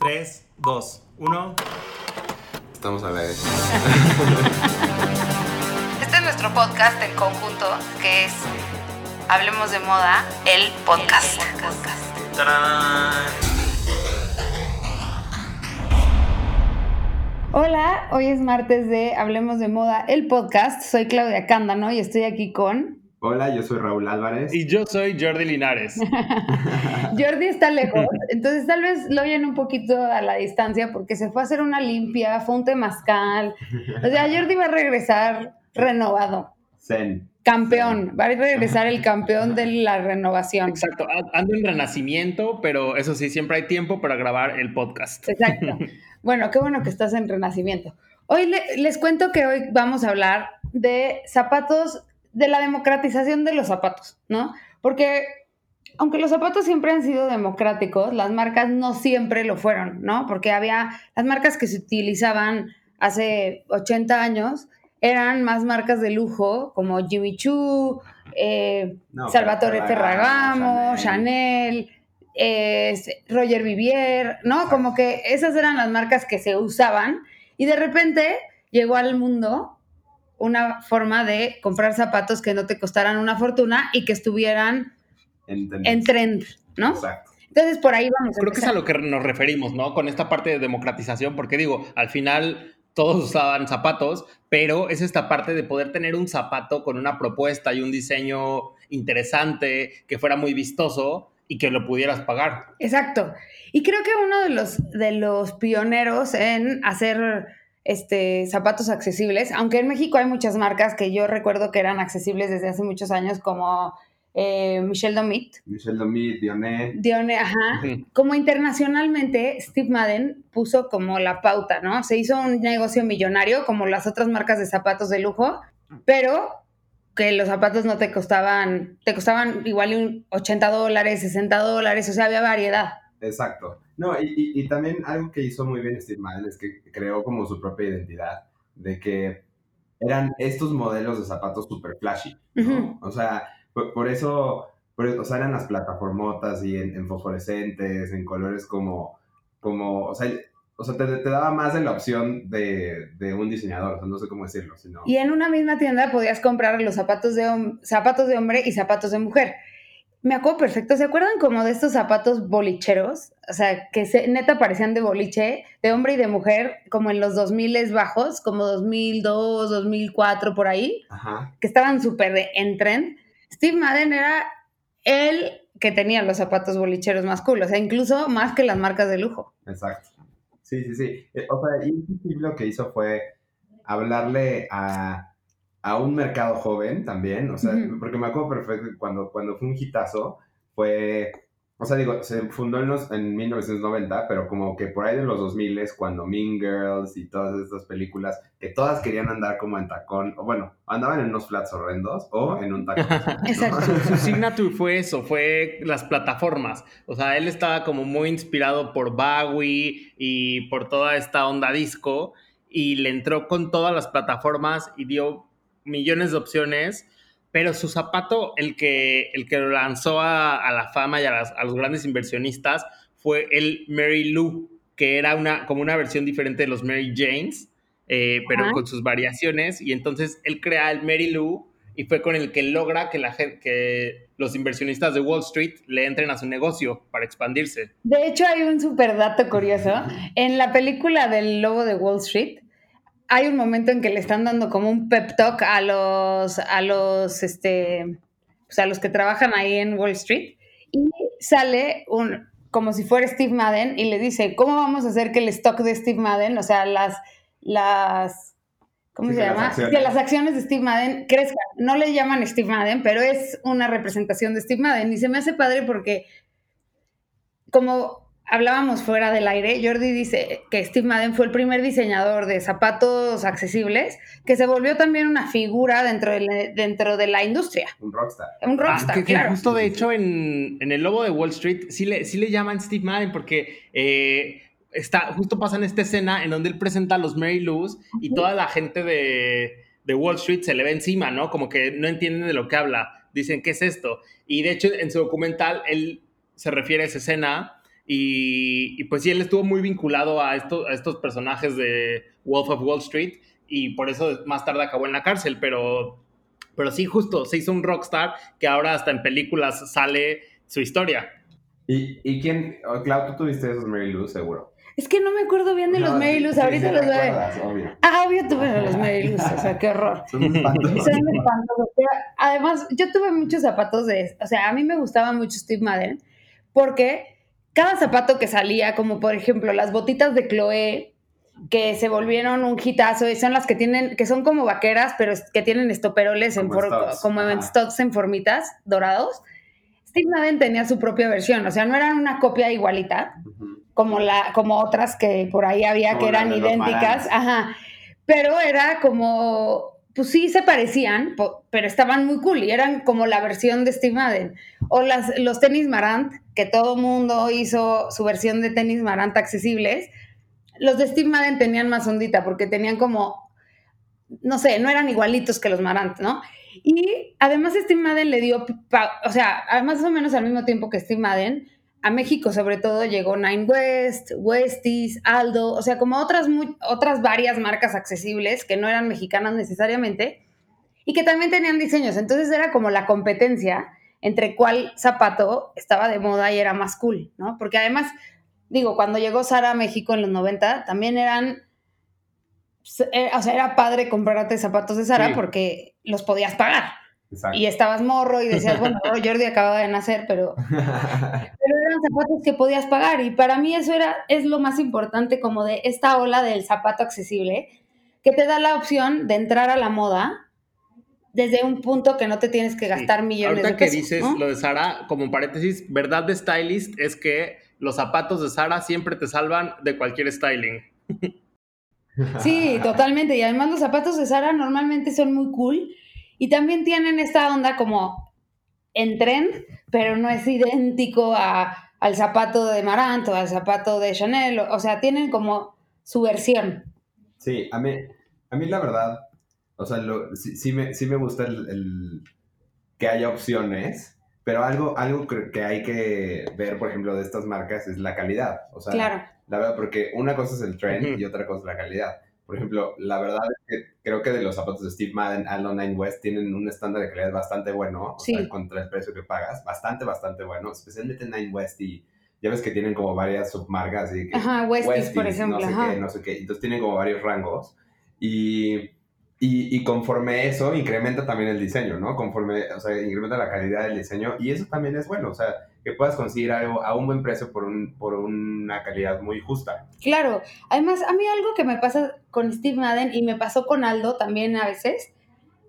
3, 2, 1. Estamos a la vez. Este es nuestro podcast en conjunto, que es Hablemos de Moda, el podcast. Hola, hoy es martes de Hablemos de Moda, el podcast. Soy Claudia Cándano y estoy aquí con... Hola, yo soy Raúl Álvarez. Y yo soy Jordi Linares. Jordi está lejos, entonces tal vez lo oyen un poquito a la distancia porque se fue a hacer una limpia, fue un temazcal. O sea, Jordi va a regresar renovado. Zen. Campeón, va a regresar el campeón de la renovación. Exacto, ando en renacimiento, pero eso sí, siempre hay tiempo para grabar el podcast. Exacto. Bueno, qué bueno que estás en renacimiento. Hoy les cuento que hoy vamos a hablar de zapatos, de la democratización de los zapatos, ¿no? Porque aunque los zapatos siempre han sido democráticos, las marcas no siempre lo fueron, ¿no? Porque había las marcas que se utilizaban hace 80 años eran más marcas de lujo como Jimmy Choo, eh, No, Salvatore Ferragamo, Ferragamo, Chanel, eh, Roger Vivier, ¿no? Exacto. Como que esas eran las marcas que se usaban y de repente llegó al mundo una forma de comprar zapatos que no te costaran una fortuna y que estuvieran En, en trend, ¿no? Exacto. Entonces por ahí vamos. Creo que es a lo que nos referimos, ¿no? Con esta parte de democratización, porque digo, al final todos usaban zapatos, pero es esta parte de poder tener un zapato con una propuesta y un diseño interesante, que fuera muy vistoso y que lo pudieras pagar. Exacto. Y creo que uno de los, de los pioneros en hacer este, zapatos accesibles, aunque en México hay muchas marcas que yo recuerdo que eran accesibles desde hace muchos años, como eh, Michel Domit, Michel Domit, Dionet. Dione, ajá. Como internacionalmente, Steve Madden puso como la pauta, ¿no? Se hizo un negocio millonario como las otras marcas de zapatos de lujo, pero que los zapatos no te costaban, te costaban igual un 80 dólares, 60 dólares, o sea, había variedad. Exacto. No, y, y- y también algo que hizo muy bien Steve Madden es que creó como su propia identidad, de que eran estos modelos de zapatos super flashy, ¿no? O sea, por, por eso, por- o sea, eran las plataformotas y en, en fosforescentes, en colores como, como, o sea, o sea te, te daba más de la opción de, de un diseñador, o sea, no sé cómo decirlo, sino... Y en una misma tienda podías comprar los zapatos de, zapatos de hombre y zapatos de mujer. Me acuerdo perfecto. ¿Se acuerdan como de estos zapatos bolicheros? O sea, que se- neta parecían de boliche, de hombre y de mujer, como en los 2000 bajos, como 2002, 2004, por ahí, Ajá. que estaban súper de- en trend. Steve Madden era el que tenía los zapatos bolicheros más cool, o sea, incluso más que las marcas de lujo. Exacto. Sí, sí, sí. Eh, O sea, y lo que hizo fue hablarle a, a un mercado joven también, o sea, porque me acuerdo perfecto cuando, cuando fue un hitazo, fue, o sea, digo, se fundó en, los, en 1990, pero como que por ahí de los 2000 cuando Mean Girls y todas estas películas, que todas querían andar como en tacón, o bueno, andaban en unos flats horrendos o en un tacón. ¿no? Exacto. Su, su signature fue eso, fue las plataformas. O sea, él estaba como muy inspirado por Bowie y por toda esta onda disco y le entró con todas las plataformas y dio millones de opciones, pero su zapato, el que, el que lo lanzó a, a la fama y a, las- a los grandes inversionistas, fue el Mary Lou, que era una, como una versión diferente de los Mary Janes, eh, pero con sus variaciones, y entonces él crea el Mary Lou y fue con el que logra que, la, que los inversionistas de Wall Street le entren a su negocio para expandirse. De hecho, hay un super dato curioso. En la película del Lobo de Wall Street, hay un momento en que le están dando como un pep talk a los, a los, este, pues a los que trabajan ahí en Wall Street y sale un, como si fuera Steve Madden y le dice, ¿cómo vamos a hacer que el stock de Steve Madden, o sea, las, las, ¿cómo Sí, se llama? acciones. Que las acciones de Steve Madden crezcan. No le llaman Steve Madden, pero es una representación de Steve Madden y se me hace padre porque como hablábamos fuera del aire, Jordi dice que Steve Madden fue el primer diseñador de zapatos accesibles que se volvió también una figura dentro de la, dentro de la industria. Un rockstar. Un rockstar, Ah, que, que claro. justo de hecho en, en el Lobo de Wall Street sí le, sí le llaman Steve Madden porque eh, está, justo pasa en esta escena en donde él presenta a los Mary Lou's y toda la gente de, de Wall Street se le ve encima, ¿no? Como que no entienden de lo que habla. Dicen, ¿qué es esto? Y de hecho en su documental él se refiere a esa escena Y, pues sí, él estuvo muy vinculado a, esto, a estos personajes de Wolf of Wall Street y por eso más tarde acabó en la cárcel, pero, pero sí, justo, se hizo un rockstar que ahora hasta en películas sale su historia. ¿Y, y quién, oh, Clau, tú tuviste esos Mary Lou, seguro? Es que no me acuerdo bien de los Mary Lou, ahorita los veo. Obvio. Ah, obvio tuve los Mary Lou, o sea, qué horror. Son espantosos. Son espantosos. además, yo tuve muchos zapatos de, o sea, a mí me gustaba mucho Steve Madden, porque cada zapato que salía, como por ejemplo las botitas de Chloe, que se volvieron un hitazo, y son las que tienen, que son como vaqueras, pero que tienen estoperoles en como en en formitas dorados. Steve Madden tenía su propia versión, o sea, no eran una copia igualita, como, la, como otras que por ahí había que eran idénticas, ajá, pero era como, pues sí se parecían, pero estaban muy cool y eran como la versión de Steve Madden. O las, los tenis Marant, que todo mundo hizo su versión de tenis Marant accesibles. Los de Steve Madden tenían más ondita porque tenían como, no sé, no eran igualitos que los Marant, ¿no? Y además Steve Madden le dio, o sea, más o menos al mismo tiempo que Steve Madden, a México sobre todo llegó Nine West, Westies, Aldo, o sea, como otras, otras varias marcas accesibles que no eran mexicanas necesariamente y que también tenían diseños. Entonces era como la competencia entre cuál zapato estaba de moda y era más cool, ¿no? Porque además, digo, cuando llegó Sara a México en los 90, también eran, eh, o sea, era padre comprarte zapatos de Sara porque los podías pagar. Y estabas morro y decías, bueno, Jordi acababa de nacer, pero, pero eran zapatos que podías pagar. Y para mí eso era, es lo más importante como de esta ola del zapato accesible, que te da la opción de entrar a la moda desde un punto que no te tienes que gastar millones de pesos. Ahorita que dices lo de Sara, como paréntesis, verdad de stylist es que los zapatos de Sara siempre te salvan de cualquier styling. Sí, totalmente. Y además los zapatos de Sara normalmente son muy cool y también tienen esta onda como en trend, pero no es idéntico a, al zapato de Marant o al zapato de Chanel. O, sea, tienen como su versión. Sí, a mí, a mí la verdad, o sea, sí, me, sí me gusta el, que haya opciones, pero algo, algo que hay que ver, por ejemplo, de estas marcas es la calidad. O sea, claro. la verdad, porque una cosa es el trend y otra cosa es la calidad. Por ejemplo, la verdad es que creo que de los zapatos de Steve Madden, Aldo Nine West tienen un estándar de calidad bastante bueno, o sea, contra el precio que pagas, bastante, bastante bueno, especialmente Nine West y ya ves que tienen como varias submarcas y que Ajá, Westies, por ejemplo. No sé qué, no sé qué. Entonces tienen como varios rangos y y, y, conforme eso, incrementa también el diseño, ¿no? Conforme, o sea, incrementa la calidad del diseño y eso también es bueno, o sea, que puedas conseguir algo a un buen precio por, un, por una calidad muy justa. Claro, además a mí algo que me pasa con Steve Madden y me pasó con Aldo también a veces,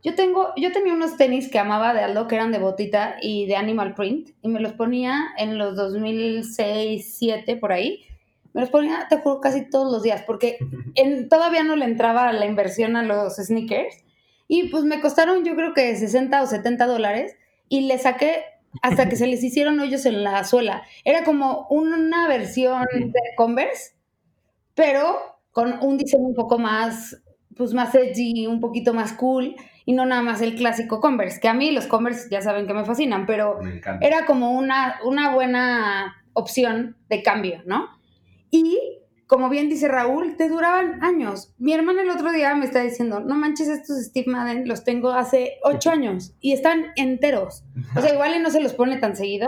yo tengo, yo tenía unos tenis que amaba de Aldo que eran de botita y de animal print y me los ponía en los 2006, 2007 por ahí me los ponía, te juro, casi todos los días, porque en, todavía no le entraba la inversión a los sneakers. Y pues me costaron, yo creo que 60 o 70 dólares. Y le saqué hasta que se les hicieron hoyos en la suela. Era como una versión de Converse, pero con un diseño un poco más, pues más edgy, un poquito más cool. Y no nada más el clásico Converse, que a mí los Converse ya saben que me fascinan, pero era como una, una buena opción de cambio, ¿no? Y como bien dice Raúl, te duraban años. Mi hermana el otro día me está diciendo, no manches, estos Steve Madden los tengo hace ocho años y están enteros. O sea, igual y no se los pone tan seguido,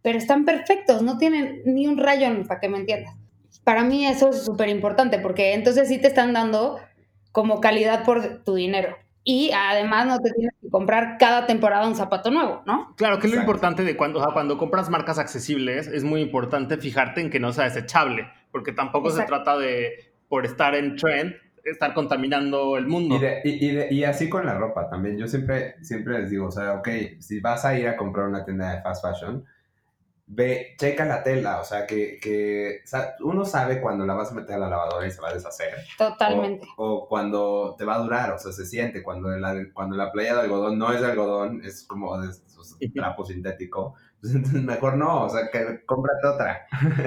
pero están perfectos, no tienen ni un rayón, para que me entiendas. Para mí eso es súper importante porque entonces sí te están dando como calidad por tu dinero y además no te tienes que comprar cada temporada un zapato nuevo, ¿no? Claro, que es lo importante de cuando, cuando compras marcas accesibles, es muy importante fijarte en que no sea desechable, porque tampoco se trata de, por estar en trend, estar contaminando el mundo. Y, y, así con la ropa también. Yo siempre, siempre les digo, o sea, ok, si vas a ir a comprar una tienda de fast fashion, ve, checa la tela, o sea, que, que uno sabe cuando la vas a meter a la lavadora y se va a deshacer. Totalmente. O, cuando te va a durar, o sea, se siente, cuando la, cuando la playa de algodón no es de algodón, es como de, trapo sintético. Mejor no, o sea, que cómprate otra.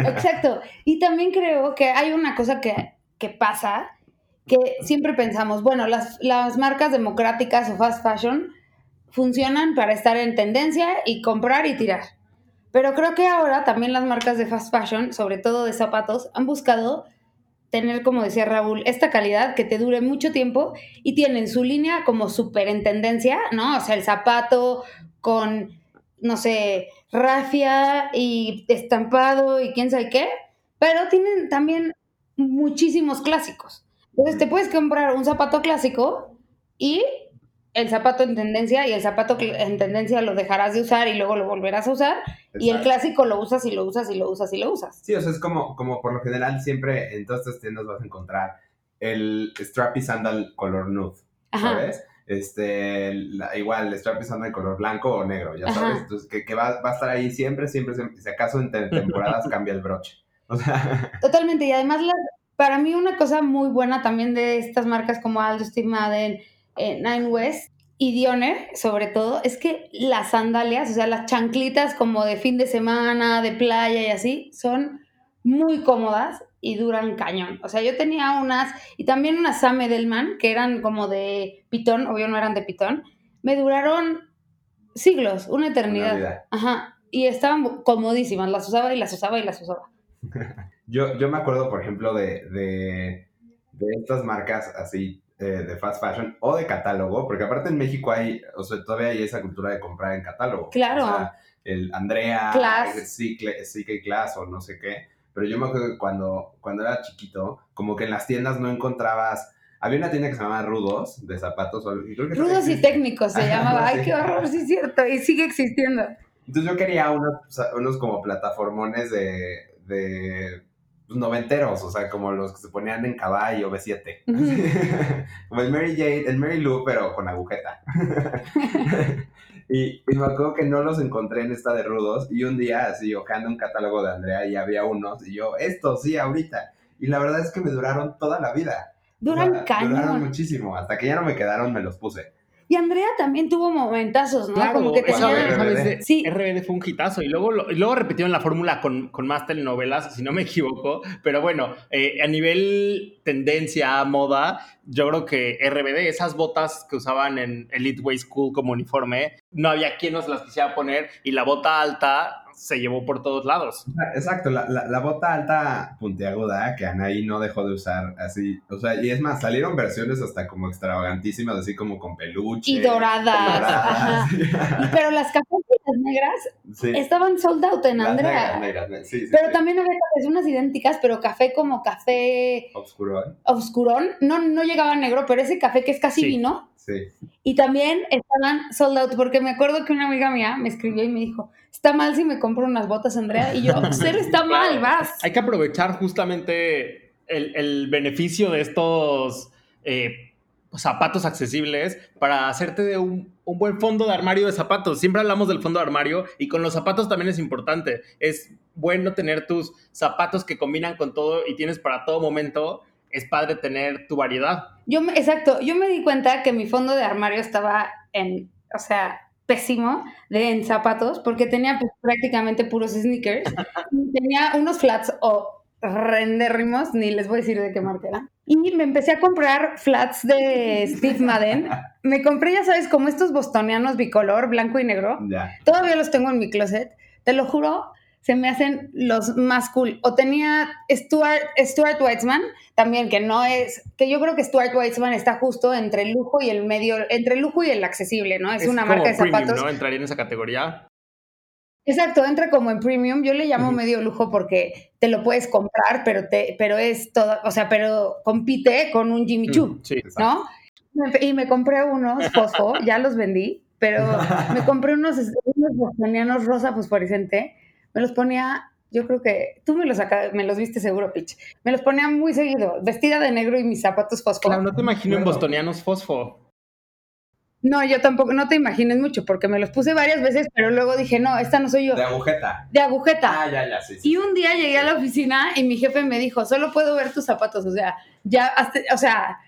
Exacto. Y también creo que hay una cosa que, que pasa, que siempre pensamos, bueno, las, las marcas democráticas o fast fashion funcionan para estar en tendencia y comprar y tirar Pero creo que ahora también las marcas de fast fashion, sobre todo de zapatos, han buscado tener, como decía Raúl, esta calidad que te dure mucho tiempo y tienen su línea como súper en tendencia, ¿no? O sea, el zapato con, no sé, rafia y estampado y quién sabe qué, pero tienen también muchísimos clásicos. Entonces te puedes comprar un zapato clásico y el zapato en tendencia y el zapato en tendencia lo dejarás de usar y luego lo volverás a usar y el clásico lo usas y lo usas y lo usas y lo usas. Sí, o sea, es como, como por lo general siempre en todas estas tiendas vas a encontrar el Strappy Sandal color nude, ¿sabes? Este, igual el Strappy Sandal color blanco o negro, ya sabes. Entonces, que, va, va, a estar ahí siempre, siempre, si acaso en temporadas cambia el broche. O sea... Totalmente, y además para mí una cosa muy buena también de estas marcas como Aldo, Steve Madden, eh, Nine West y Dioner, sobre todo, es que las sandalias, o sea, las chanclitas como de fin de semana, de playa y así, son muy cómodas y duran cañón. O sea, yo tenía unas, y también unas Sam Edelman, que eran como de pitón, obvio no eran de pitón, me duraron siglos, una eternidad. Ajá. Y estaban comodísimas, las usaba y las usaba y las usaba. yo, yo me acuerdo, por ejemplo, de, de, de estas marcas así eh, de fast fashion o de catálogo, porque aparte en México hay, o sea, todavía hay esa cultura de comprar en catálogo. Claro. O sea, el Andrea, Class. CK Class o no sé qué. Pero yo me acuerdo que cuando, cuando era chiquito, como que en las tiendas no encontrabas había una tienda que se llamaba Rudos, de zapatos. Rudos y técnicos se llamaba. Ay, qué horror, sí es cierto. Y sigue existiendo. Entonces yo quería unos, unos como plataformones de, de pues, noventeros, o sea, como los que se ponían en caballo, B7. como el Mary Jane, el Mary Lou, pero con agujeta. y, me acuerdo que no los encontré en esta de rudos, y un día así, ojando un catálogo de Andrea, y había unos, y yo, esto sí, ahorita. Y la verdad es que me duraron toda la vida. Duran o Duraron muchísimo, hasta que ya no me quedaron, me los puse. Y Andrea también tuvo momentazos, ¿no? Como que tenía... RBD. Sí. RBD fue un hitazo. Y luego, luego repitieron la fórmula con, con, más telenovelas, si no me equivoco. Pero bueno, eh, a nivel tendencia, moda, yo creo que RBD, esas botas que usaban en Elite Way School como uniforme, no había quien nos las quisiera poner. Y la bota alta se llevó por todos lados. Exacto, la, la, bota alta puntiaguda que Anaí no dejó de usar así. O sea, y es más, salieron versiones hasta como extravagantísimas, así como con peluche. Y doradas. pero las cafés negras estaban sold out en Andrea. pero también había cafés unas idénticas, pero café como café. Obscurón. Obscurón. No, no llegaba negro, pero ese café que es casi vino. Sí. Y también estaban sold out, porque me acuerdo que una amiga mía me escribió y me dijo, está mal si me compro unas botas, Andrea. Y yo, ser está mal, vas. Hay que aprovechar justamente el, beneficio de estos eh, zapatos accesibles para hacerte de un, un, buen fondo de armario de zapatos. Siempre hablamos del fondo de armario y con los zapatos también es importante. Es bueno tener tus zapatos que combinan con todo y tienes para todo momento es padre tener tu variedad. Yo me, exacto, yo me di cuenta que mi fondo de armario estaba en, o sea, pésimo de en zapatos porque tenía pues, prácticamente puros sneakers. tenía unos flats o rendérrimos, ni les voy a decir de qué marca era. Y me empecé a comprar flats de Steve Madden. Me compré, ya sabes, como estos bostonianos bicolor, blanco y negro. Todavía los tengo en mi closet. Te lo juro, se me hacen los más cool. O tenía Stuart, Stuart Weitzman, también, que no es, que yo creo que Stuart Weitzman está justo entre el lujo y el medio, entre el lujo y el accesible, ¿no? Es, una marca de zapatos. ¿no? Entraría en esa categoría. Exacto, entra como en premium. Yo le llamo medio lujo porque te lo puedes comprar, pero te, pero es todo, o sea, pero compite con un Jimmy Choo, ¿no? Y me compré unos fosfo, ya los vendí, pero me compré unos, unos rosa fosforescente me los ponía, yo creo que tú me los, me los viste seguro, Pitch. Me los ponía muy seguido, vestida de negro y mis zapatos fosfo. Claro, no te imagino en bostonianos fosfo. No, yo tampoco, no te imagines mucho, porque me los puse varias veces, pero luego dije, no, esta no soy yo. De agujeta. De agujeta. Ah, ya, ya, sí. Y un día llegué a la oficina y mi jefe me dijo, solo puedo ver tus zapatos, o sea, ya, o sea,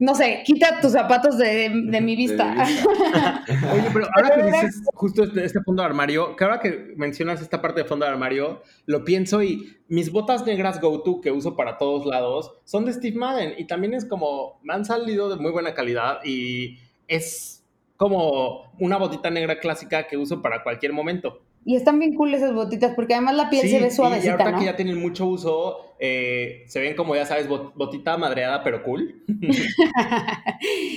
no sé, quita tus zapatos de, mi vista. Oye, pero ahora que dices justo este, este, fondo de armario, que ahora que mencionas esta parte de fondo de armario, lo pienso y mis botas negras go-to que uso para todos lados son de Steve Madden y también es como, me han salido de muy buena calidad y es como una botita negra clásica que uso para cualquier momento. Y están bien cool esas botitas porque además la piel Sí, se ve y suavecita, ahorita ¿no? que ya tienen mucho uso, eh, se ven como, ya sabes, bot- botita madreada, pero cool.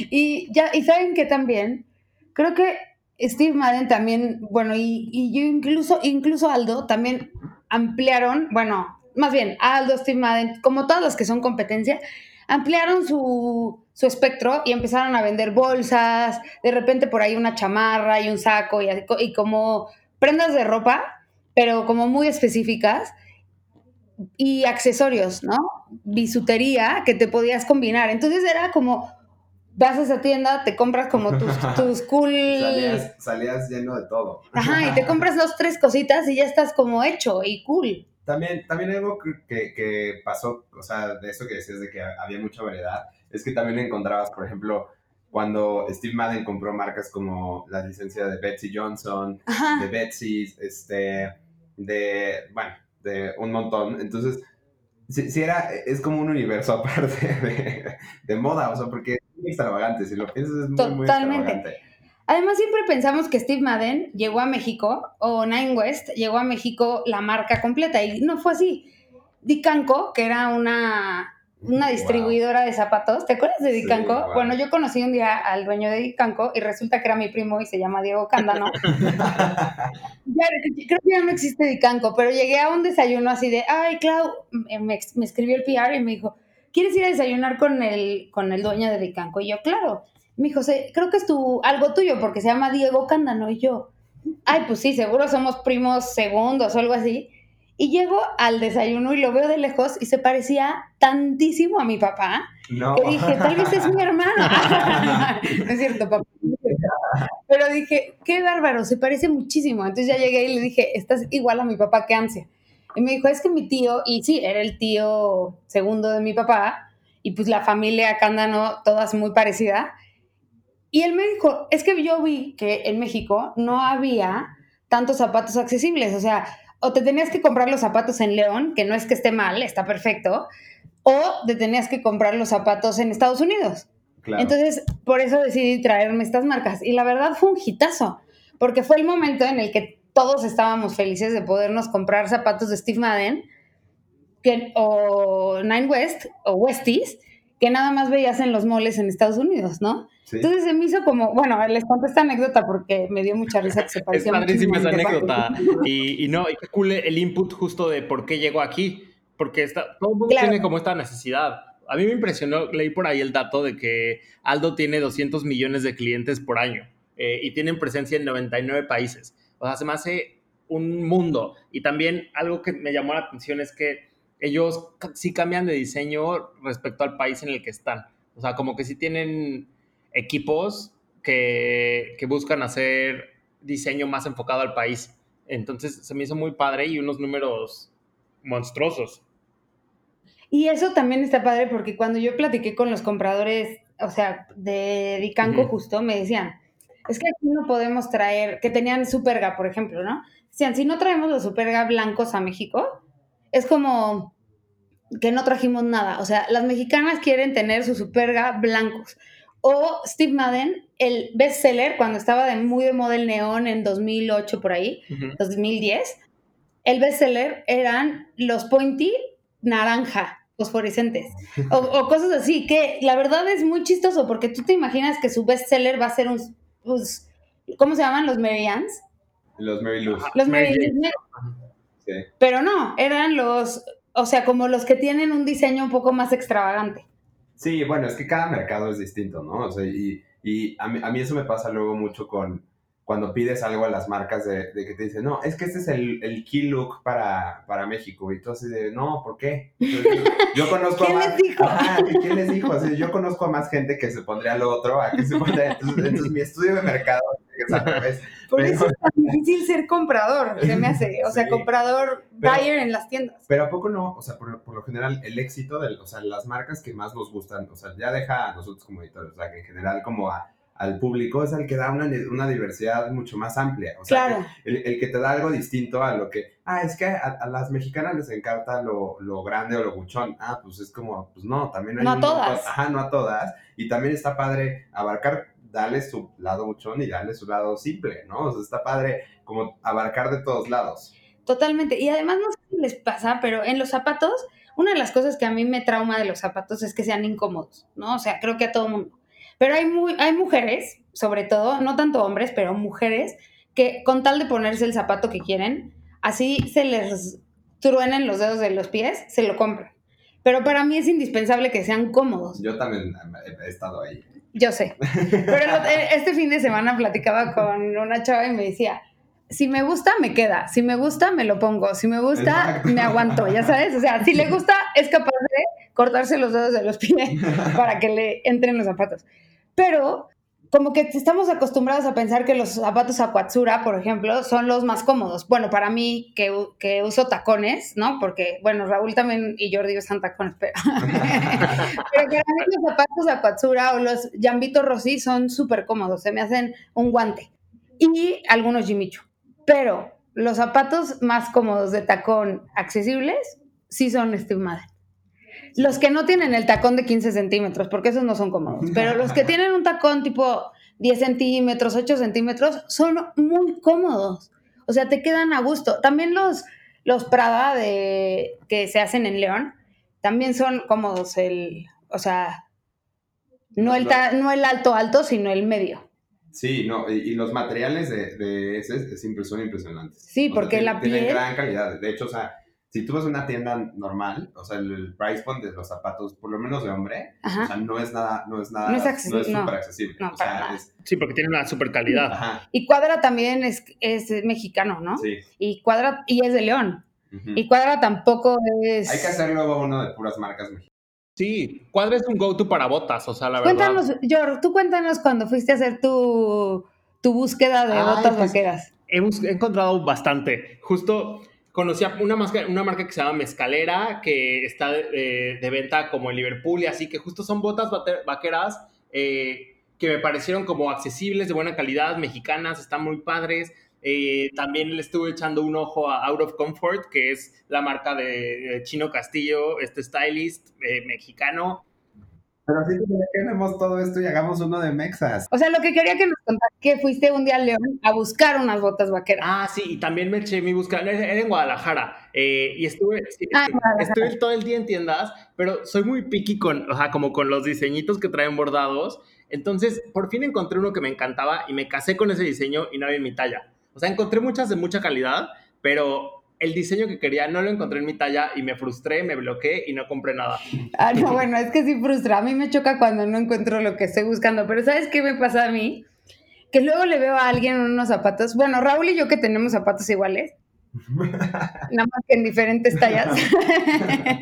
y ya, y saben que también, creo que Steve Madden también, bueno, y, y yo incluso, incluso Aldo también ampliaron, bueno, más bien, Aldo, Steve Madden, como todas las que son competencia, ampliaron su, su espectro y empezaron a vender bolsas, de repente por ahí una chamarra y un saco y, y como prendas de ropa, pero como muy específicas y accesorios, ¿no? Bisutería que te podías combinar. Entonces era como, vas a esa tienda, te compras como tus, tus cool... Salías, salías lleno de todo. Ajá, y te compras dos, tres cositas y ya estás como hecho y cool. También, también algo que, que- que pasó, o sea, de eso que decías de que había mucha variedad, es que también encontrabas, por ejemplo, cuando Steve Madden compró marcas como la licencia de Betsy Johnson, de Ajá. Betsy, este, de, bueno, de un montón. Entonces, si, si era, es como un universo aparte de, de moda, o sea, porque es muy extravagante, si lo piensas es muy, muy Totalmente. extravagante. Además, siempre pensamos que Steve Madden llegó a México o Nine West llegó a México la marca completa y no fue así. Dicanco, que era una, una Wow. distribuidora de zapatos, ¿te acuerdas de Sí, Dicanco? wow. Bueno, yo conocí un día al dueño de Dicanco y resulta que era mi primo y se llama Diego Cándano. Ya, creo que ya no existe Dicanco, pero llegué a un desayuno así de, ay, Clau, me, me- escribió el PR y me dijo, ¿quieres ir a desayunar con el, con el dueño de Dicanco? Y yo, claro. Me dijo, "Sí, creo que es tu, algo tuyo porque se llama Diego Cándano. Y yo, ay, pues sí, seguro somos primos segundos o algo así. Y llego al desayuno y lo veo de lejos y se parecía tantísimo a mi papá No. que dije, tal vez es mi hermano. no es cierto, papá. Pero dije, qué bárbaro, se parece muchísimo. Entonces ya llegué y le dije, estás igual a mi papá, qué ansia. Y me dijo, es que mi tío, y sí, era el tío segundo de mi papá, y pues la familia Cándano, todas muy parecida. Y él me dijo, es que yo vi que en México no había tantos zapatos accesibles. O sea, o te tenías que comprar los zapatos en León, que no es que esté mal, está perfecto, o te tenías que comprar los zapatos en Estados Unidos. Claro. Entonces, por eso decidí traerme estas marcas. Y la verdad fue un hitazo, porque fue el momento en el que todos estábamos felices de podernos comprar zapatos de Steve Madden que, o Nine West o Westies, que nada más veías en los moles en Estados Unidos, ¿no? Sí. Entonces se me hizo como, bueno, les conté esta anécdota porque me dio mucha risa que se Es parecía padrísima esa anécdota. Y, y no, y qué cool el input justo de por qué llegó aquí. Porque está, todo el mundo Claro. tiene como esta necesidad. A mí me impresionó, leí por ahí el dato de que Aldo tiene 200 millones de clientes por año eh, y tienen presencia en 99 países. O sea, se me hace un mundo. Y también algo que me llamó la atención es que ellos sí cambian de diseño respecto al país en el que están. O sea, como que sí tienen equipos que, que buscan hacer diseño más enfocado al país. Entonces se me hizo muy padre y unos números monstruosos. Y eso también está padre porque cuando yo platiqué con los compradores, o sea, de Dicanco justo, me decían, es que aquí no podemos traer, que tenían Superga, por ejemplo, ¿no? Decían, si no traemos los Superga blancos a México, es como que no trajimos nada. O sea, las mexicanas quieren tener sus Superga blancos. O Steve Madden, el bestseller, cuando estaba de muy de moda el neón en 2008 por ahí, 2010, el bestseller eran los pointy naranja, fosforescentes, o, o cosas así, que la verdad es muy chistoso porque tú te imaginas que su bestseller va a ser un, pues, ¿cómo se llaman? Los Marians. Los Mary Lou's. Los Mary. Lou's, Sí. pero no, eran los, o sea, como los que tienen un diseño un poco más extravagante. Sí, bueno, es que cada mercado es distinto, ¿no? O sea, y, y a, mí, a mí eso me pasa luego mucho con cuando pides algo a las marcas de, de que te dicen, no, es que este es el, el key look para, para México. Y tú así de, no, ¿por qué? Entonces, yo conozco ¿Quién a más... les dijo? ¿y ¿quién les dijo? Yo conozco a más gente que se pondría lo otro, a que se pondría... Entonces, entonces mi estudio de mercado es al revés. Por Pero- eso es tan difícil ser comprador, se me hace. O sea, Sí. comprador, Pero- buyer en las tiendas. Pero a poco no, o sea, por, por lo general, el éxito de, o sea, las marcas que más nos gustan, o sea, ya deja a nosotros como editores, o sea, que en general como a- al público es el que da una, una diversidad mucho más amplia. O sea, Claro. el, el que te da algo distinto a lo que, ah, es que a, a las mexicanas les encanta lo, lo grande o lo buchón. Ah, pues es como, pues no, también hay No a montón- todas. Ajá, no a todas. Y también está padre abarcar dale su lado buchón y dale su lado simple, ¿no? O sea, está padre como abarcar de todos lados. Totalmente. Y además no sé si les pasa, pero en los zapatos, una de las cosas que a mí me trauma de los zapatos es que sean incómodos, ¿no? O sea, creo que a todo mundo. Pero hay, muy, hay mujeres, sobre todo, no tanto hombres, pero mujeres, que con tal de ponerse el zapato que quieren, así se les truenen los dedos de los pies, se lo compran. Pero para mí es indispensable que sean cómodos. Yo también he estado ahí. Yo sé. Pero este fin de semana platicaba con una chava y me decía, si me gusta, me queda. Si me gusta, me lo pongo. Si me gusta, me aguanto, ya sabes. O sea, si le gusta, es capaz de cortarse los dedos de los pies para que le entren los zapatos. Pero como que estamos acostumbrados a pensar que los zapatos Aquatsura, por ejemplo, son los más cómodos. Bueno, para mí, que, que uso tacones, ¿no? Porque, bueno, Raúl también y Jordi usan tacones, pero... pero para mí los zapatos Aquatsura o los Jambito Rossi son súper cómodos, se me hacen un guante. Y algunos Jimicho. Pero los zapatos más cómodos de tacón accesibles sí son Steve Madden. Los que no tienen el tacón de 15 centímetros, porque esos no son cómodos, pero los que tienen un tacón tipo 10 centímetros, 8 centímetros, son muy cómodos. O sea, te quedan a gusto. También los, los Prada de, que se hacen en León, también son cómodos. El, o sea, no el, no el alto alto, sino el medio. Sí, no, y, los materiales de, de ese son impresionantes. Sí, porque la piel... Tienen gran calidad. De hecho, o sea, si tú vas a una tienda normal, o sea, el, price point de los zapatos, por lo menos de hombre, o sea, no es nada, no es nada, no es, accesible, súper accesible. No, o sea, Sí, porque tiene una super calidad. Ajá. Y Cuadra también es, es mexicano, ¿no? Sí. Y Cuadra, y es de León. Y Cuadra tampoco es... Hay que hacer luego uno de puras marcas mexicanas. Sí, Cuadra es un go-to para botas, o sea, la verdad. Cuéntanos, George, tú cuéntanos cuando fuiste a hacer tu, tu búsqueda de botas pues, vaqueras. He, he encontrado bastante. Justo conocí una, marca, una marca que se llama Mezcalera, que está de, venta como en Liverpool y así, que justo son botas vaqueras eh, que me parecieron como accesibles, de buena calidad, mexicanas, están muy padres. Eh, también le estuve echando un ojo a Out of Comfort, que es la marca de, Chino Castillo, este stylist eh, mexicano. Pero sí que tenemos todo esto y hagamos uno de Mexas. O sea, lo que quería que nos contaras que fuiste un día a León a buscar unas botas vaqueras. Ah, sí, y también me eché mi búsqueda. Era en Guadalajara. Eh, y estuve, ah, estuve todo el día en tiendas, pero soy muy picky con, o sea, como con los diseñitos que traen bordados. Entonces, por fin encontré uno que me encantaba y me casé con ese diseño y no había mi talla. O sea, encontré muchas de mucha calidad, pero el diseño que quería no lo encontré en mi talla y me frustré, me bloqueé y no compré nada. Ah, no, bueno, es que sí frustra. A mí me choca cuando no encuentro lo que estoy buscando, pero ¿sabes qué me pasa a mí? Que luego le veo a alguien unos zapatos. Bueno, Raúl y yo que tenemos zapatos iguales, nada más que en diferentes tallas.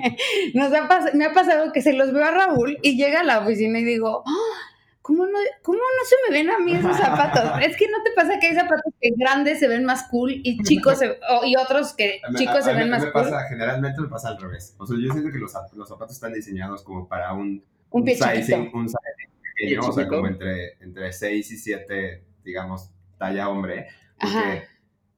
Nos me ha pasado que se los veo a Raúl y llega a la oficina y digo, ¡Ah! ¿Cómo no, ¿cómo no se me ven a mí esos zapatos? es que no te pasa que hay zapatos que grandes se ven más cool y chicos y otros que chicos se ven más me cool. Pasa, generalmente me pasa al revés. O sea, yo siento que los, los zapatos están diseñados como para un, un, un sizing, un sizing pequeño, o sea, como entre, entre 6 y 7, digamos, talla hombre. Porque,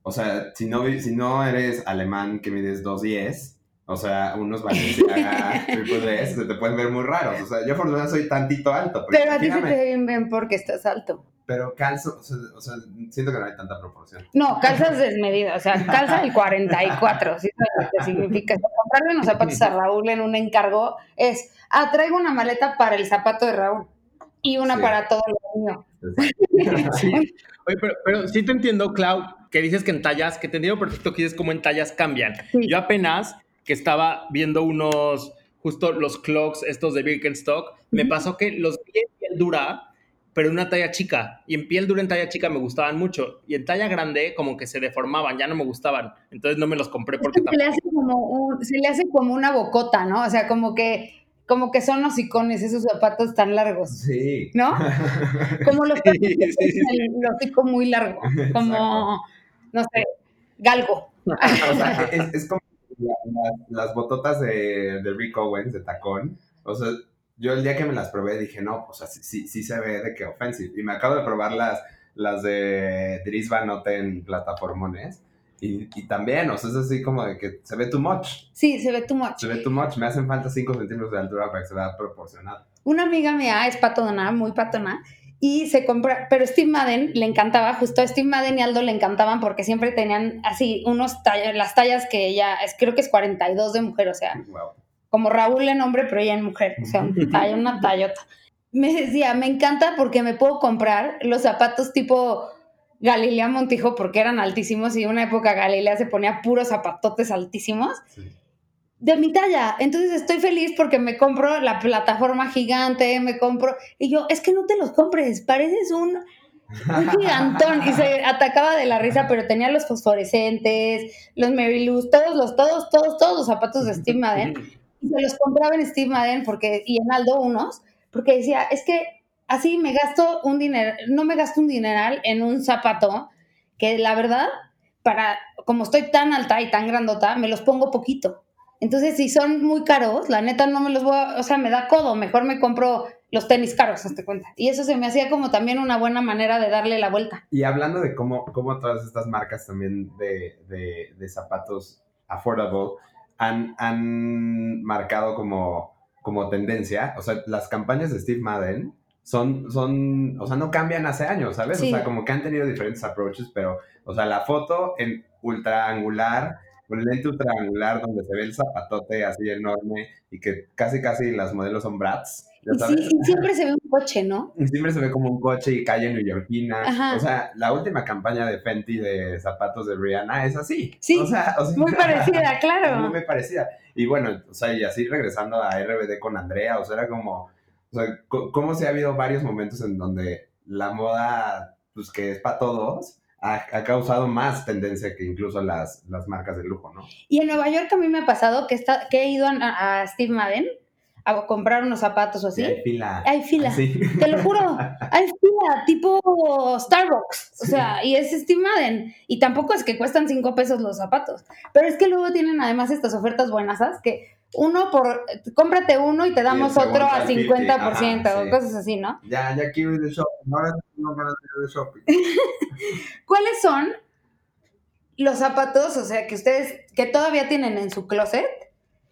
o sea, si no, si no eres alemán que mides 2'10, o sea, unos Valenciaga triple se te pueden ver muy raros. O sea, yo por lo menos soy tantito alto. Pero, a ti se te ven bien porque estás alto. Pero calzo, o sea, o sea, siento que no hay tanta proporción. No, calzas desmedida, o sea, calza el 44, ¿sí sabes lo que significa? Comprarle unos zapatos a Raúl en un encargo es, ah, traigo una maleta para el zapato de Raúl y una para todo lo mío. Sí. Oye, pero, pero sí te entiendo, Clau, que dices que en tallas, que te entiendo perfecto que dices cómo en tallas cambian. Yo apenas que estaba viendo unos, justo los clogs estos de Birkenstock, me pasó que los vi en piel dura, pero en una talla chica. Y en piel dura, en talla chica me gustaban mucho. Y en talla grande, como que se deformaban, ya no me gustaban. Entonces no me los compré porque... se, le hace como se le hace como una bocota, ¿no? O sea, como que como que son los icones, esos zapatos tan largos. Sí. ¿No? Como los sí, sí, hocico muy largo. Como, no sé, galgo. o sea, es como las bototas de, de Rick Owens de tacón, o sea, yo el día que me las probé dije, no, pues así sí, sí se ve de que offensive. Y me acabo de probar las, las de Dries Van Noten plataformones. Y, y, también, o sea, es así como de que se ve too much. Sí, se ve too much. Se ve too much. Me hacen falta 5 centímetros de altura para que se vea proporcionado. Una amiga mía es patona, muy patona, y se compra, pero Steve Madden le encantaba, justo a Steve Madden y Aldo le encantaban porque siempre tenían así unos tallas, las tallas que ella, es, creo que es 42 de mujer, o sea, Wow. como Raúl en hombre, pero ella en mujer, o sea, un talla, una tallota. Me decía, me encanta porque me puedo comprar los zapatos tipo Galilea Montijo porque eran altísimos y en una época Galilea se ponía puros zapatotes altísimos Sí. De mi talla. Entonces estoy feliz porque me compro la plataforma gigante, me compro. Y yo, es que no te los compres, pareces un, un gigantón. Y se atacaba de la risa, pero tenía los fosforescentes, los Mary Lou's, todos los, todos, todos, todos los zapatos de Steve Madden. Y se los compraba en Steve Madden porque, y en Aldo unos, porque decía, es que así me gasto un dinero, no me gasto un dineral en un zapato que la verdad, para, como estoy tan alta y tan grandota, me los pongo poquito. Entonces, si son muy caros, la neta no me los voy a, o sea, me da codo, mejor me compro los tenis caros, hazte cuenta. Y eso se me hacía como también una buena manera de darle la vuelta. Y hablando de cómo, cómo todas estas marcas también de, de, de zapatos affordable han, han marcado como, como tendencia, o sea, las campañas de Steve Madden son, son, o sea, no cambian hace años, ¿sabes? Sí. O sea, como que han tenido diferentes approaches, pero, o sea, la foto en ultra angular, el lente ultra angular donde se ve el zapatote así enorme y que casi, casi las modelos son brats, Y, sí, y siempre se ve un coche, ¿no? Y Siempre se ve como un coche y calle neoyorquina. Ajá. O sea, la última campaña de Fenty de zapatos de Rihanna es así. Sí, o sea, o sea, Muy parecida, claro. Muy parecida. Y bueno, o sea, y así regresando a RBD con Andrea, o sea, era como, o sea, cómo se ha habido varios momentos en donde la moda, pues que es para todos, ha, ha causado más tendencia que incluso las, las marcas de lujo, ¿no? Y en Nueva York a mí me ha pasado que, está, que he ido a, a Steve Madden a comprar unos zapatos o así. Y hay fila. Hay fila. Sí. Te lo juro, hay fila tipo Starbucks, o sea, y es Steve Madden. Y tampoco es que cuestan cinco pesos los zapatos, pero es que luego tienen además estas ofertas buenasas que uno por, cómprate uno y te damos otro a al 50, 50% ajá, o sí. cosas así, ¿no? Ya, ya quiero ir de shopping. Ahora no ganas de ir de shopping. ¿Cuáles son los zapatos, o sea, que ustedes, que todavía tienen en su closet,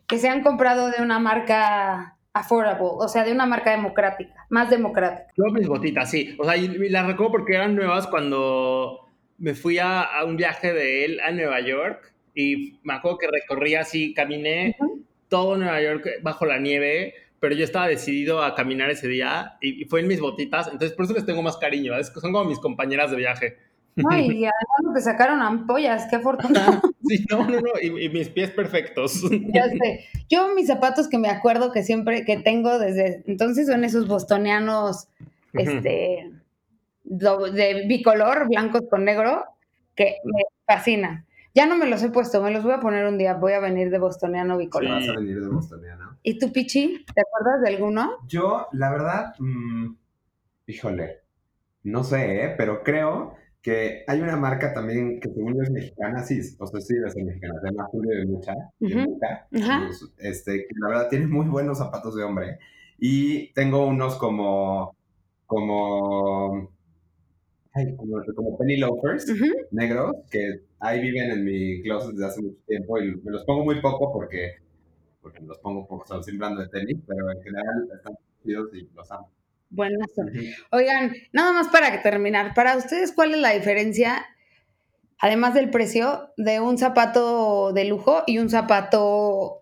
que se han comprado de una marca affordable, o sea, de una marca democrática, más democrática? Yo mis botitas, sí. O sea, y las recuerdo porque eran nuevas cuando me fui a, a un viaje de él a Nueva York y me acuerdo que recorrí así, caminé. Todo Nueva York bajo la nieve, pero yo estaba decidido a caminar ese día y, y fue en mis botitas, entonces por eso les tengo más cariño, es son como mis compañeras de viaje. No, y además te sacaron ampollas, qué afortunado. Sí, no, no, no, y, y mis pies perfectos. Ya sé. Yo mis zapatos que me acuerdo que siempre que tengo desde entonces son esos bostonianos este de bicolor, blancos con negro, que me fascinan. Ya no me los he puesto, me los voy a poner un día, voy a venir de bostoniano bicolor. Vas a venir de Bostoniana. ¿Y tú, Pichi? ¿Te acuerdas de alguno? Yo, la verdad, mm, híjole, no sé, ¿eh? pero creo que hay una marca también que según yo es mexicana, sí, o sea, sí debe ser mexicana, se llama Julio de Mucha, de Mucha, este, que la verdad tiene muy buenos zapatos de hombre, y tengo unos como, como, ay, como, como penny loafers, negros, que ahí viven en mi closet desde hace mucho tiempo, y me los pongo muy poco porque, porque me los pongo poco, siempre ando de tenis, pero en general están chidos y los amo. Buenazo. Oigan, nada más para terminar, para ustedes, ¿cuál es la diferencia, además del precio, de un zapato de lujo y un zapato,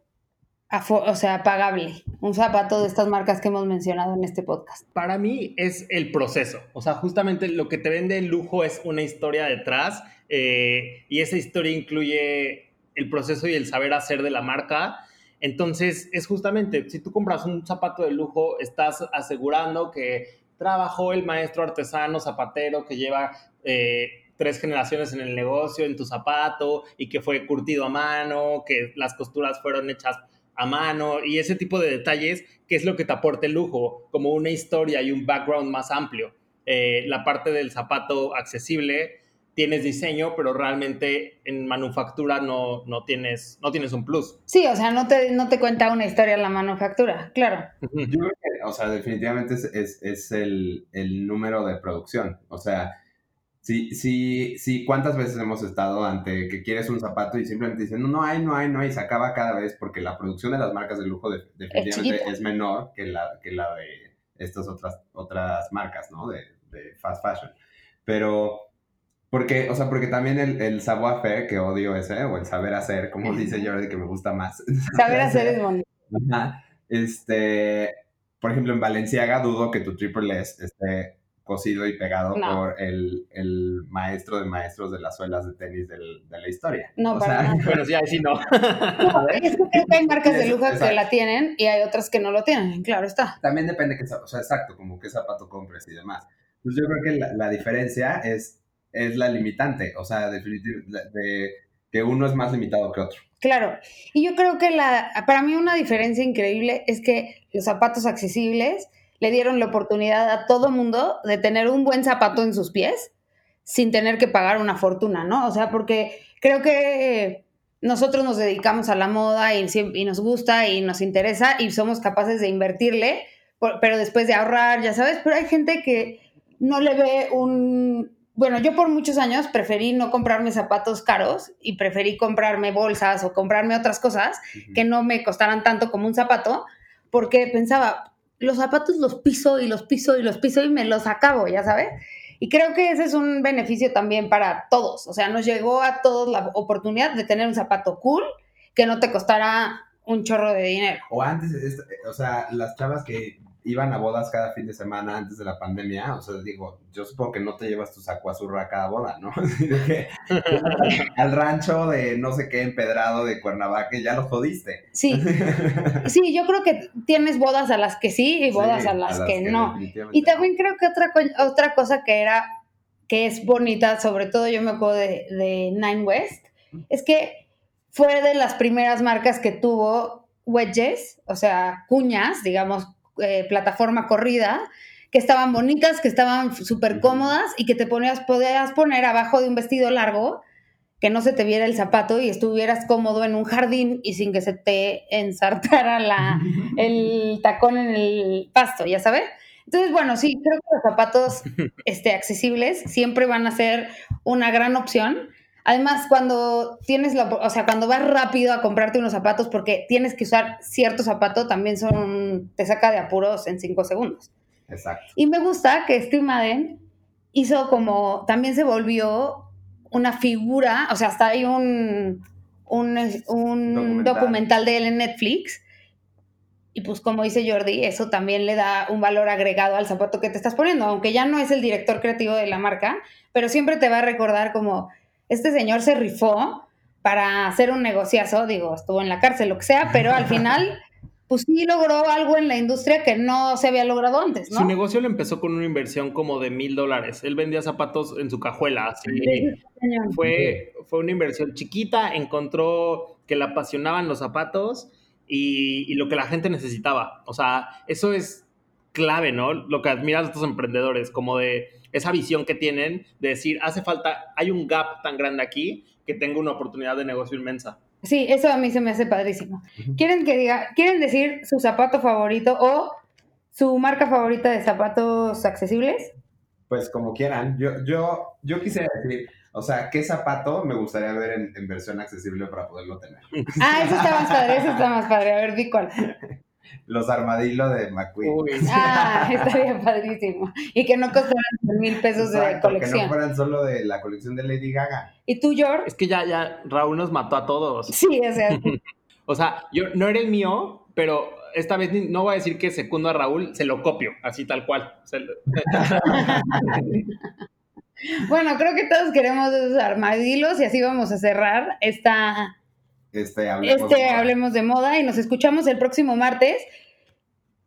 o sea, pagable? Un zapato de estas marcas que hemos mencionado en este podcast. Para mí es el proceso. O sea, justamente lo que te vende el lujo es una historia detrás eh, y esa historia incluye el proceso y el saber hacer de la marca. Entonces, es justamente, si tú compras un zapato de lujo, estás asegurando que trabajó el maestro artesano zapatero que lleva eh, tres generaciones en el negocio, en tu zapato, y que fue curtido a mano, que las costuras fueron hechas a mano, y ese tipo de detalles, que es lo que te aporta el lujo, como una historia y un background más amplio. Eh, la parte del zapato accesible, tienes diseño, pero realmente en manufactura no, no, tienes, no tienes un plus. Sí, o sea, no te, no te cuenta una historia la manufactura, claro. Yo creo que, o sea, definitivamente es, es, es el, el número de producción. O sea, sí, sí, sí, ¿cuántas veces hemos estado ante que quieres un zapato y simplemente dicen, no, no hay, no hay, no hay, y se acaba cada vez porque la producción de las marcas de lujo de- definitivamente es, menor que la, que la de estas otras, otras marcas, ¿no? De, de fast fashion. Pero, porque, o sea, porque también el, el savoir-faire, que odio ese, o el saber hacer, como dice Jordi, que me gusta más. Saber hacer es bonito. Ajá. Este, por ejemplo, en Valenciaga dudo que tu triple S esté cosido y pegado No. por el, el maestro de maestros de las suelas de tenis del- de la historia. No, O para sea, nada. Bueno, sí, ahí sí no. No, es que creo que hay marcas de lujo que la tienen y hay otras que no lo tienen, claro está. También depende que, o sea, exacto, como qué zapato compres y demás. Pues yo creo que la, la diferencia es, es la limitante, o sea, definitivamente, de que uno es más limitado que otro. Claro. Y yo creo que la, para mí una diferencia increíble es que los zapatos accesibles le dieron la oportunidad a todo mundo de tener un buen zapato en sus pies sin tener que pagar una fortuna, ¿no? O sea, porque creo que nosotros nos dedicamos a la moda y, nos gusta y nos interesa y somos capaces de invertirle, por- pero después de ahorrar, ya sabes, pero hay gente que no le ve un... Bueno, yo por muchos años preferí no comprarme zapatos caros y preferí comprarme bolsas o comprarme otras cosas que no me costaran tanto como un zapato, porque pensaba, los zapatos los piso y los piso y los piso y me los acabo, ya sabes. Y creo que ese es un beneficio también para todos. O sea, nos llegó a todos la oportunidad de tener un zapato cool que no te costara un chorro de dinero. O antes, es- o sea, las chavas que iban a bodas cada fin de semana antes de la pandemia, o sea, digo, yo supongo que no te llevas tu saco azurra a cada boda, ¿no? De que al rancho de no sé qué empedrado de Cuernavaca ya lo jodiste. Sí, sí, yo creo que tienes bodas a las que sí y bodas Sí, a las, que, no. Y también creo que otra, otra cosa que era, que es bonita, sobre todo yo me acuerdo de, de Nine West, es que fue de las primeras marcas que tuvo wedges, o sea, cuñas, digamos, eh, plataforma corrida, que estaban bonitas, que estaban súper cómodas y que te ponías, podías poner abajo de un vestido largo que no se te viera el zapato y estuvieras cómodo en un jardín y sin que se te ensartara la, el tacón en el pasto, ya sabes. Entonces, bueno, sí, creo que los zapatos este, accesibles siempre van a ser una gran opción. Además, cuando tienes la, o sea, cuando vas rápido a comprarte unos zapatos porque tienes que usar cierto zapato, también son, te saca de apuros en cinco segundos. Exacto. Y me gusta que Steve Madden hizo como, también se volvió una figura, o sea, hasta hay un, un, un Documental. documental. de él en Netflix. Y pues como dice Jordi, eso también le da un valor agregado al zapato que te estás poniendo, aunque ya no es el director creativo de la marca, pero siempre te va a recordar como, este señor se rifó para hacer un negociazo, digo, estuvo en la cárcel, lo que sea, pero al final, pues sí logró algo en la industria que no se había logrado antes, ¿no? Su negocio le empezó con una inversión como de mil dólares. Él vendía zapatos en su cajuela. Así. Sí. Fue, fue una inversión chiquita, encontró que le apasionaban los zapatos y, y lo que la gente necesitaba. O sea, eso es clave, ¿no? Lo que admiras de estos emprendedores, como de esa visión que tienen de decir, hace falta, hay un gap tan grande aquí que tengo una oportunidad de negocio inmensa. Sí, eso a mí se me hace padrísimo. ¿Quieren que diga, quieren decir su zapato favorito o su marca favorita de zapatos accesibles? Pues como quieran. Yo, yo, yo quisiera decir, o sea, ¿qué zapato me gustaría ver en, en versión accesible para poderlo tener? Ah, eso está más padre, eso está más padre. A ver, di cuál. Los armadillos de McQueen. Uy, Ah, estaría padrísimo. Y que no costaran 100 mil pesos de Exacto, Que no colección. fueran solo de la colección de Lady Gaga. ¿Y tú, George? es que ya, ya Raúl nos mató a todos. Sí, o sea, O sea, yo no era el mío, pero esta vez no voy a decir que secundo a Raúl, se lo copio, así tal cual. Lo- bueno, creo que todos queremos esos armadillos y así vamos a cerrar esta, Este, hablemos este de- Hablemos de Moda y nos escuchamos el próximo martes.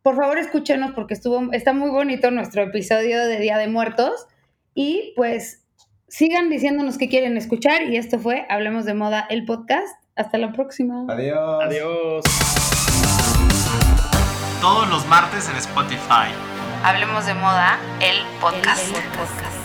Por favor, escúchenos porque estuvo, está muy bonito nuestro episodio de Día de Muertos. Y pues sigan diciéndonos qué quieren escuchar. Y esto fue Hablemos de Moda, el podcast. Hasta la próxima. Adiós. Adiós. Todos los martes en Spotify. Hablemos de Moda, el podcast.